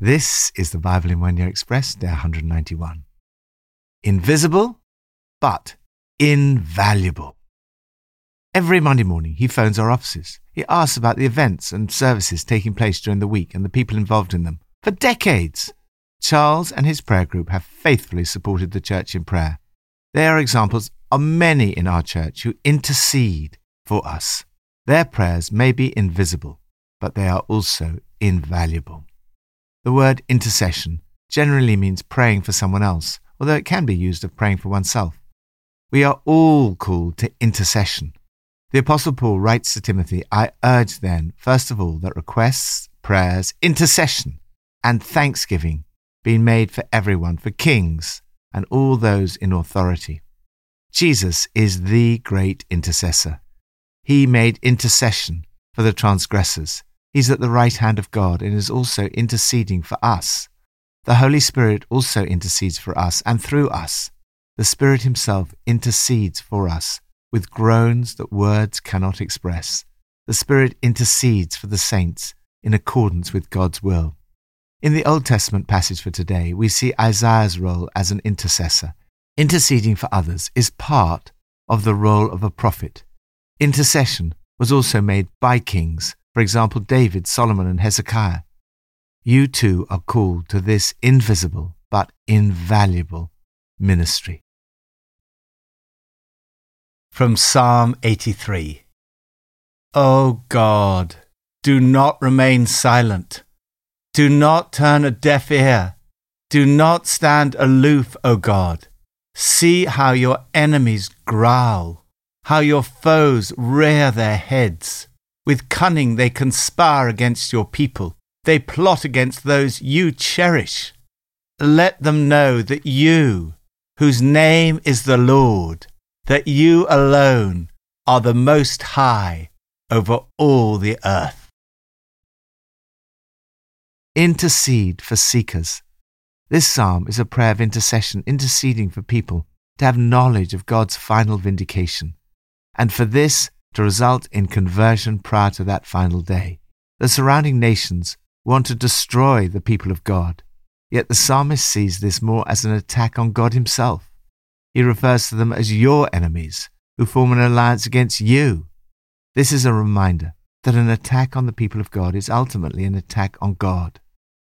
This is the Bible in One Year Express, day 191. Invisible, but invaluable. Every Monday morning, he phones our offices. He asks about the events and services taking place during the week and the people involved in them. For decades, Charles and his prayer group have faithfully supported the church in prayer. They are examples of many in our church who intercede for us. Their prayers may be invisible, but they are also invaluable. The word intercession generally means praying for someone else, although it can be used of praying for oneself. We are all called to intercession. The Apostle Paul writes to Timothy, I urge then, first of all, that requests, prayers, intercession, and thanksgiving be made for everyone, for kings, and all those in authority. Jesus is the great intercessor. He made intercession for the transgressors. He's at the right hand of God and is also interceding for us. The Holy Spirit also intercedes for us and through us. The Spirit Himself intercedes for us with groans that words cannot express. The Spirit intercedes for the saints in accordance with God's will. In the Old Testament passage for today, we see Isaiah's role as an intercessor. Interceding for others is part of the role of a prophet. Intercession was also made by kings, for example, David, Solomon, and Hezekiah. You too are called to this invisible but invaluable ministry. From Psalm 83 O God, do not remain silent. Do not turn a deaf ear. Do not stand aloof, O God. See how your enemies growl, how your foes rear their heads. With cunning they conspire against your people. They plot against those you cherish. Let them know that you, whose name is the Lord, that you alone are the Most High over all the earth. Intercede for seekers. This psalm is a prayer of intercession, interceding for people to have knowledge of God's final vindication, and for this to result in conversion prior to that final day. The surrounding nations want to destroy the people of God, yet the psalmist sees this more as an attack on God himself. He refers to them as your enemies, who form an alliance against you. This is a reminder that an attack on the people of God is ultimately an attack on God.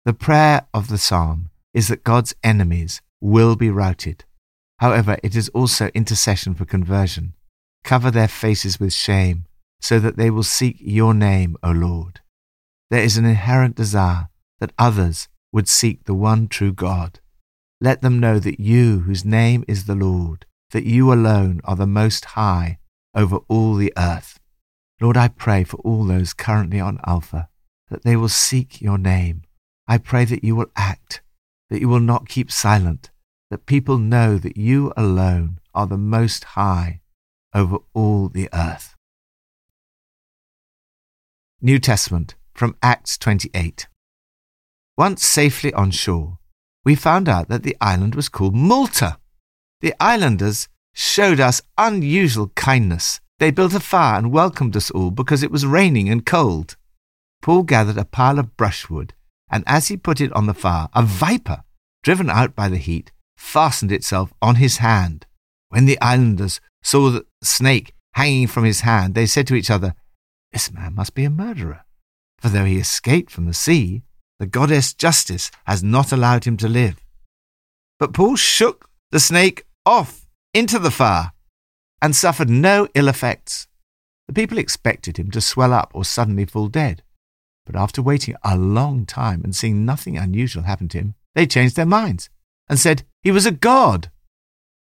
The prayer of the psalm is that God's enemies will be routed. However, it is also intercession for conversion. Cover their faces with shame, so that they will seek your name, O Lord. There is an inherent desire that others would seek the one true God. Let them know that you, whose name is the Lord, that you alone are the most high over all the earth. Lord, I pray for all those currently on Alpha, that they will seek your name. I pray that you will act, that you will not keep silent, that people know that you alone are the most high over all the earth. New Testament from Acts 28. Once safely on shore, we found out that the island was called Malta. The islanders showed us unusual kindness. They built a fire and welcomed us all because it was raining and cold. Paul gathered a pile of brushwood, and as he put it on the fire, a viper, driven out by the heat, fastened itself on his hand. When the islanders saw the snake hanging from his hand, they said to each other, This man must be a murderer, for though he escaped from the sea, the goddess Justice has not allowed him to live. But Paul shook the snake off into the fire and suffered no ill effects. The people expected him to swell up or suddenly fall dead. But after waiting a long time and seeing nothing unusual happen to him, they changed their minds and said he was a god.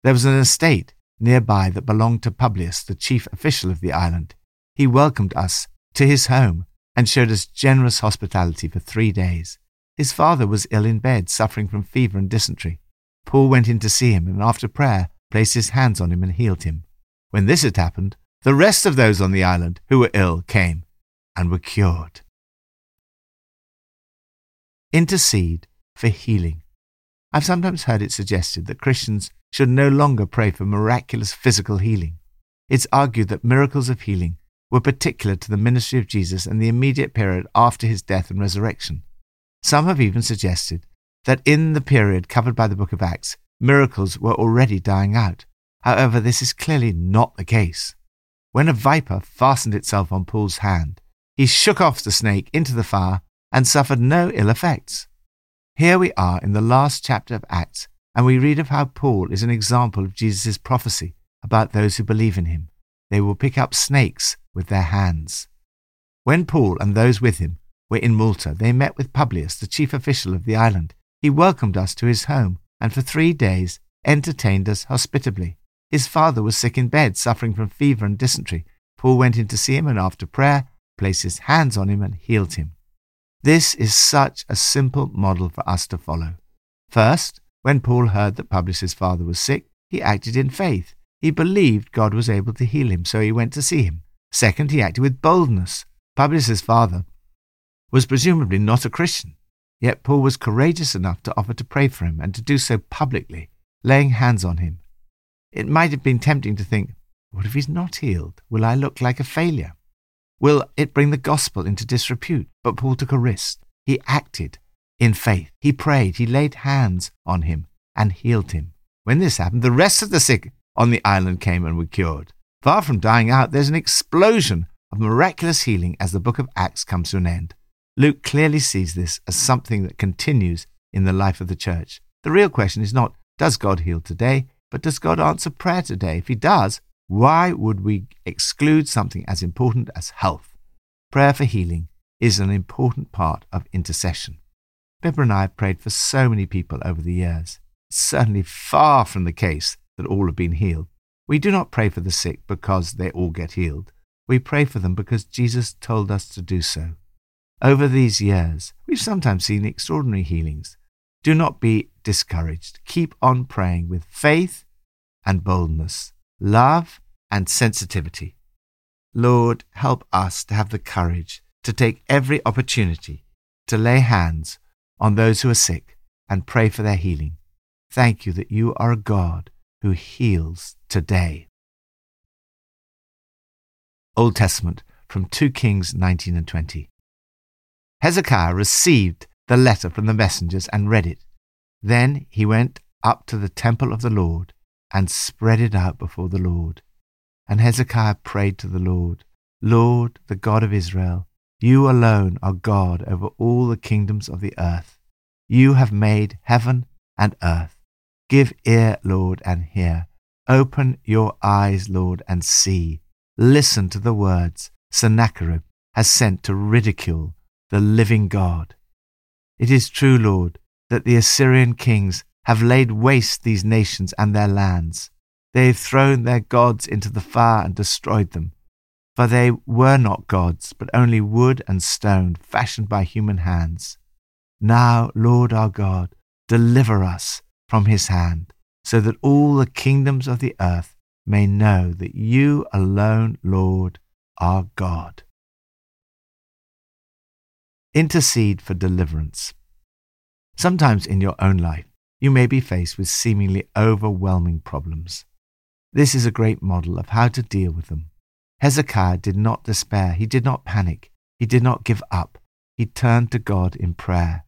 There was an estate nearby that belonged to Publius, the chief official of the island. He welcomed us to his home and showed us generous hospitality for three days. His father was ill in bed, suffering from fever and dysentery. Paul went in to see him, and after prayer, placed his hands on him and healed him. When this had happened, the rest of those on the island who were ill came and were cured. Intercede for healing. I've sometimes heard it suggested that Christians should no longer pray for miraculous physical healing. It's argued that miracles of healing were particular to the ministry of Jesus and the immediate period after his death and resurrection. Some have even suggested that in the period covered by the book of Acts, miracles were already dying out. However, this is clearly not the case. When a viper fastened itself on Paul's hand, he shook off the snake into the fire and suffered no ill effects. Here we are in the last chapter of Acts, and we read of how Paul is an example of Jesus' prophecy about those who believe in him. They will pick up snakes with their hands. When Paul and those with him were in Malta, they met with Publius, the chief official of the island. He welcomed us to his home, and for three days entertained us hospitably. His father was sick in bed, suffering from fever and dysentery. Paul went in to see him, and after prayer, placed his hands on him and healed him. This is such a simple model for us to follow. First, when Paul heard that Publius' father was sick, he acted in faith. He believed God was able to heal him, so he went to see him. Second, he acted with boldness. Publius' father was presumably not a Christian, yet Paul was courageous enough to offer to pray for him and to do so publicly, laying hands on him. It might have been tempting to think, what if he's not healed? Will I look like a failure? Will it bring the gospel into disrepute? But Paul took a risk. He acted in faith. He prayed. He laid hands on him and healed him. When this happened, the rest of the sick on the island came and were cured. Far from dying out, there's an explosion of miraculous healing as the book of Acts comes to an end. Luke clearly sees this as something that continues in the life of the church. The real question is not, does God heal today, but does God answer prayer today? If He does, why would we exclude something as important as health? Prayer for healing is an important part of intercession. Pippa and I have prayed for so many people over the years. It's certainly far from the case that all have been healed. We do not pray for the sick because they all get healed. We pray for them because Jesus told us to do so. Over these years, we've sometimes seen extraordinary healings. Do not be discouraged. Keep on praying with faith and boldness love, and sensitivity. Lord, help us to have the courage to take every opportunity to lay hands on those who are sick and pray for their healing. Thank you that you are a God who heals today. Old Testament from 2 Kings 19 and 20. Hezekiah received the letter from the messengers and read it. Then he went up to the temple of the Lord and spread it out before the Lord. And Hezekiah prayed to the Lord, Lord, the God of Israel, you alone are God over all the kingdoms of the earth. You have made heaven and earth. Give ear, Lord, and hear. Open your eyes, Lord, and see. Listen to the words Sennacherib has sent to ridicule the living God. It is true, Lord, that the Assyrian kings have laid waste these nations and their lands. They have thrown their gods into the fire and destroyed them. For they were not gods, but only wood and stone fashioned by human hands. Now, Lord our God, deliver us from his hand, so that all the kingdoms of the earth may know that you alone, Lord, are God. Intercede for deliverance. Sometimes in your own life, you may be faced with seemingly overwhelming problems. This is a great model of how to deal with them. Hezekiah did not despair, he did not panic, he did not give up, he turned to God in prayer.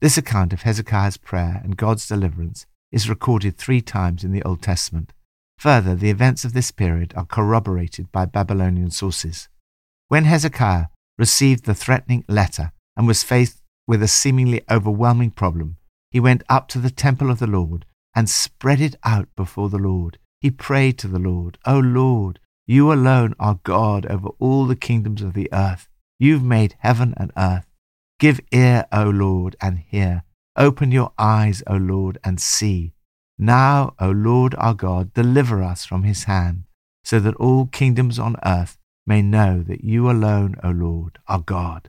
This account of Hezekiah's prayer and God's deliverance is recorded three times in the Old Testament. Further, the events of this period are corroborated by Babylonian sources. When Hezekiah received the threatening letter and was faced with a seemingly overwhelming problem, he went up to the temple of the Lord and spread it out before the Lord. He prayed to the Lord, O Lord, you alone are God over all the kingdoms of the earth. You've made heaven and earth. Give ear, O Lord, and hear. Open your eyes, O Lord, and see. Now, O Lord our God, deliver us from his hand, so that all kingdoms on earth may know that you alone, O Lord, are God.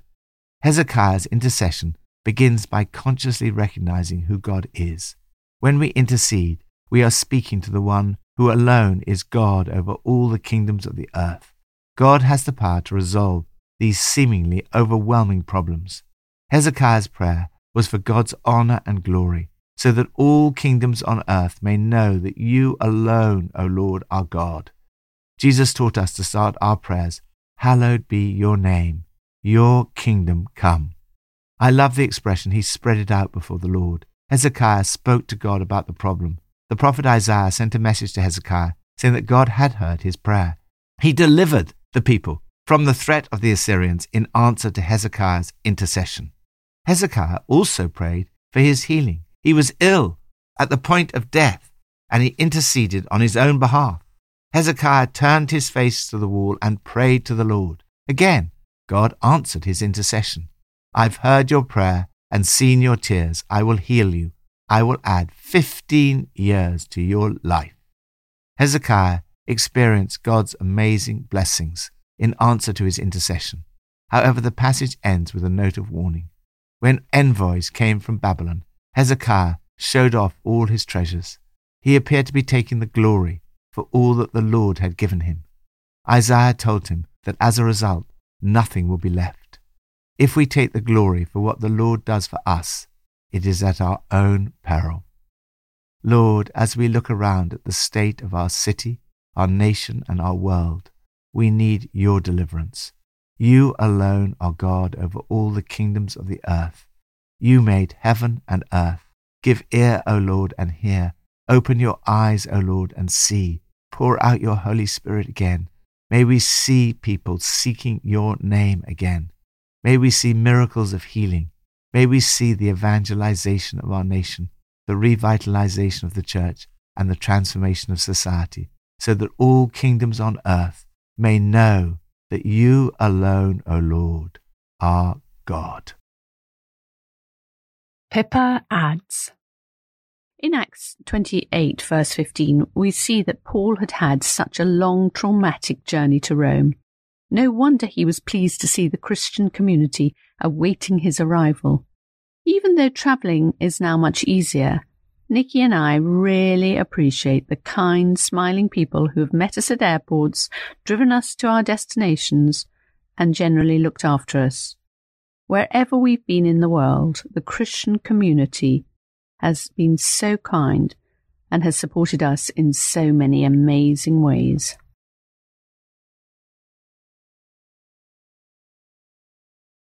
Hezekiah's intercession begins by consciously recognizing who God is. When we intercede, we are speaking to the one who alone is God over all the kingdoms of the earth. God has the power to resolve these seemingly overwhelming problems. Hezekiah's prayer was for God's honor and glory, so that all kingdoms on earth may know that you alone, O Lord, are God. Jesus taught us to start our prayers, Hallowed be your name, your kingdom come. I love the expression, he spread it out before the Lord. Hezekiah spoke to God about the problem. The prophet Isaiah sent a message to Hezekiah saying that God had heard his prayer. He delivered the people from the threat of the Assyrians in answer to Hezekiah's intercession. Hezekiah also prayed for his healing. He was ill at the point of death, and he interceded on his own behalf. Hezekiah turned his face to the wall and prayed to the Lord. Again, God answered his intercession. I've heard your prayer and seen your tears. I will heal you. I will add 15 years to your life. Hezekiah experienced God's amazing blessings in answer to his intercession. However, the passage ends with a note of warning. When envoys came from Babylon, Hezekiah showed off all his treasures. He appeared to be taking the glory for all that the Lord had given him. Isaiah told him that as a result, nothing will be left. If we take the glory for what the Lord does for us, it is at our own peril. Lord, as we look around at the state of our city, our nation, and our world, we need your deliverance. You alone are God over all the kingdoms of the earth. You made heaven and earth. Give ear, O Lord, and hear. Open your eyes, O Lord, and see. Pour out your Holy Spirit again. May we see people seeking your name again. May we see miracles of healing. May we see the evangelization of our nation, the revitalization of the church, and the transformation of society, so that all kingdoms on earth may know that you alone, O Lord, are God. Pippa adds In Acts 28, verse 15, we see that Paul had had such a long, traumatic journey to Rome. No wonder he was pleased to see the Christian community awaiting his arrival. Even though travelling is now much easier, Nicky and I really appreciate the kind, smiling people who have met us at airports, driven us to our destinations, and generally looked after us. Wherever we've been in the world, the Christian community has been so kind and has supported us in so many amazing ways.